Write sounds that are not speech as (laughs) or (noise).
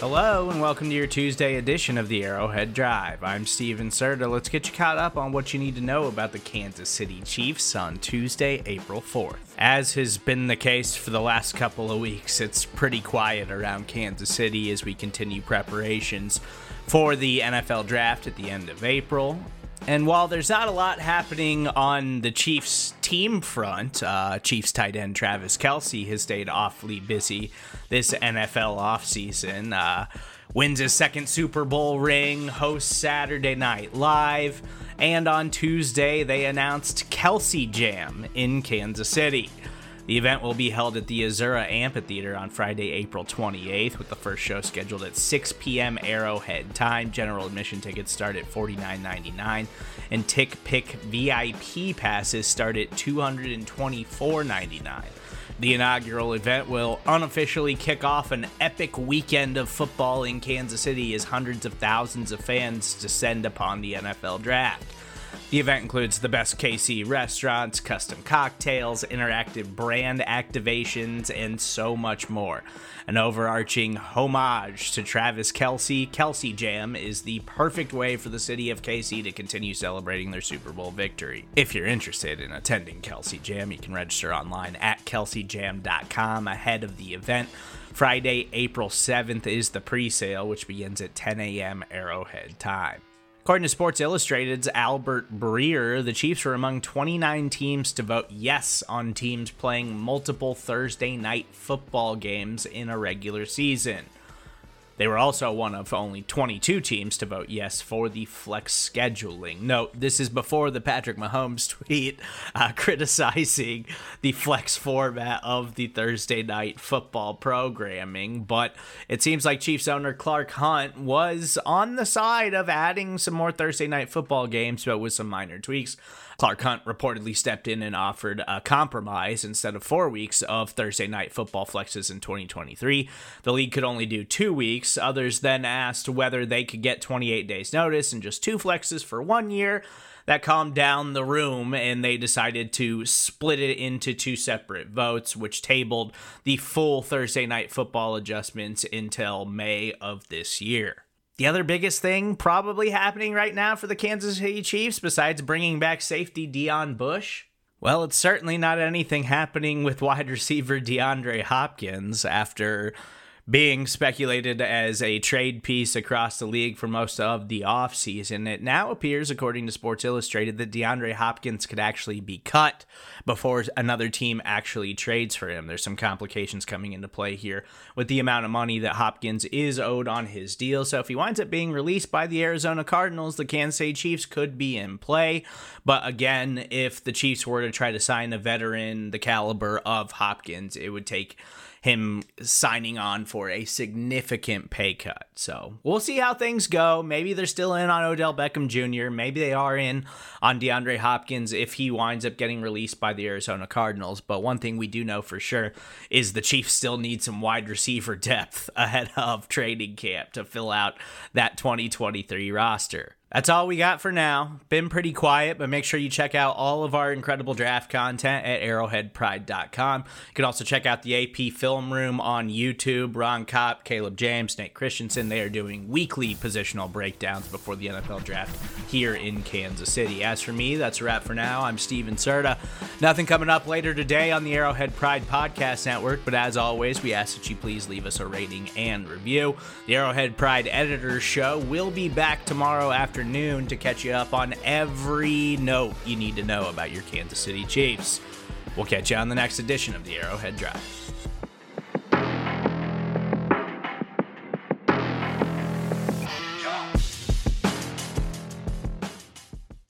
Hello and welcome to your Tuesday edition of the Arrowhead Drive. I'm Stephen Serda. Let's get you caught up on what you need to know about the Kansas City Chiefs on Tuesday, April 4th. As has been the case for the last couple of weeks, it's pretty quiet around Kansas City as we continue preparations for the NFL draft at the end of April. And while there's not a lot happening on the Chiefs team front, uh, Chiefs tight end Travis Kelce has stayed awfully busy this NFL offseason. Uh, wins his second Super Bowl ring, hosts Saturday Night Live, and on Tuesday they announced Kelce Jam in Kansas City. The event will be held at the Azura Amphitheater on Friday, April 28th, with the first show scheduled at 6 p.m. Arrowhead time. General admission tickets start at $49.99, and TickPick VIP passes start at $224.99. The inaugural event will unofficially kick off an epic weekend of football in Kansas City as hundreds of thousands of fans descend upon the NFL draft. The event includes the best KC restaurants, custom cocktails, interactive brand activations, and so much more. An overarching homage to Travis Kelce, Kelce Jam is the perfect way for the city of KC to continue celebrating their Super Bowl victory. If you're interested in attending Kelce Jam, you can register online at kelcejam.com ahead of the event. Friday, April 7th is the pre sale, which begins at 10 a.m. Arrowhead time. According to Sports Illustrated's Albert Breer, the Chiefs were among 29 teams to vote yes on teams playing multiple Thursday night football games in a regular season. They were also one of only 22 teams to vote yes for the flex scheduling. Note, this is before the Patrick Mahomes (laughs) tweet uh, criticizing the flex format of the Thursday night football programming, but it seems like Chiefs owner Clark Hunt was on the side of adding some more Thursday night football games, but with some minor tweaks. Clark Hunt reportedly stepped in and offered a compromise instead of four weeks of Thursday night football flexes in 2023. The league could only do two weeks. Others then asked whether they could get 28 days' notice and just two flexes for one year. That calmed down the room, and they decided to split it into two separate votes, which tabled the full Thursday night football adjustments until May of this year. The other biggest thing probably happening right now for the Kansas City Chiefs, besides bringing back safety Deon Bush, well, it's certainly not anything happening with wide receiver DeAndre Hopkins after being speculated as a trade piece across the league for most of the offseason. It now appears, according to Sports Illustrated, that DeAndre Hopkins could actually be cut before another team actually trades for him. There's some complications coming into play here with the amount of money that Hopkins is owed on his deal. So if he winds up being released by the Arizona Cardinals, the Kansas City Chiefs could be in play. But again, if the Chiefs were to try to sign a veteran the caliber of Hopkins, it would take him signing on for a significant pay cut. So we'll see how things go. Maybe they're still in on Odell Beckham Jr. Maybe they are in on DeAndre Hopkins if he winds up getting released by the Arizona Cardinals. But one thing we do know for sure is the Chiefs still need some wide receiver (laughs) depth ahead of training camp to fill out that 2023 roster. That's all we got for now. Been pretty quiet, but make sure you check out all of our incredible draft content at arrowheadpride.com. You can also check out the AP Film Room on YouTube. Ron Kopp, Caleb James, Nate Christensen, they are doing weekly positional breakdowns before the NFL draft here in Kansas City. As for me, that's a wrap for now. I'm Stephen Serda. Nothing coming up later today on the Arrowhead Pride Podcast Network, but as always, we ask that you please leave us a rating and review. The Arrowhead Pride Editors Show will be back tomorrow after afternoon to catch you up on every note you need to know about your Kansas City Chiefs. We'll catch you on the next edition of the Arrowhead Drive.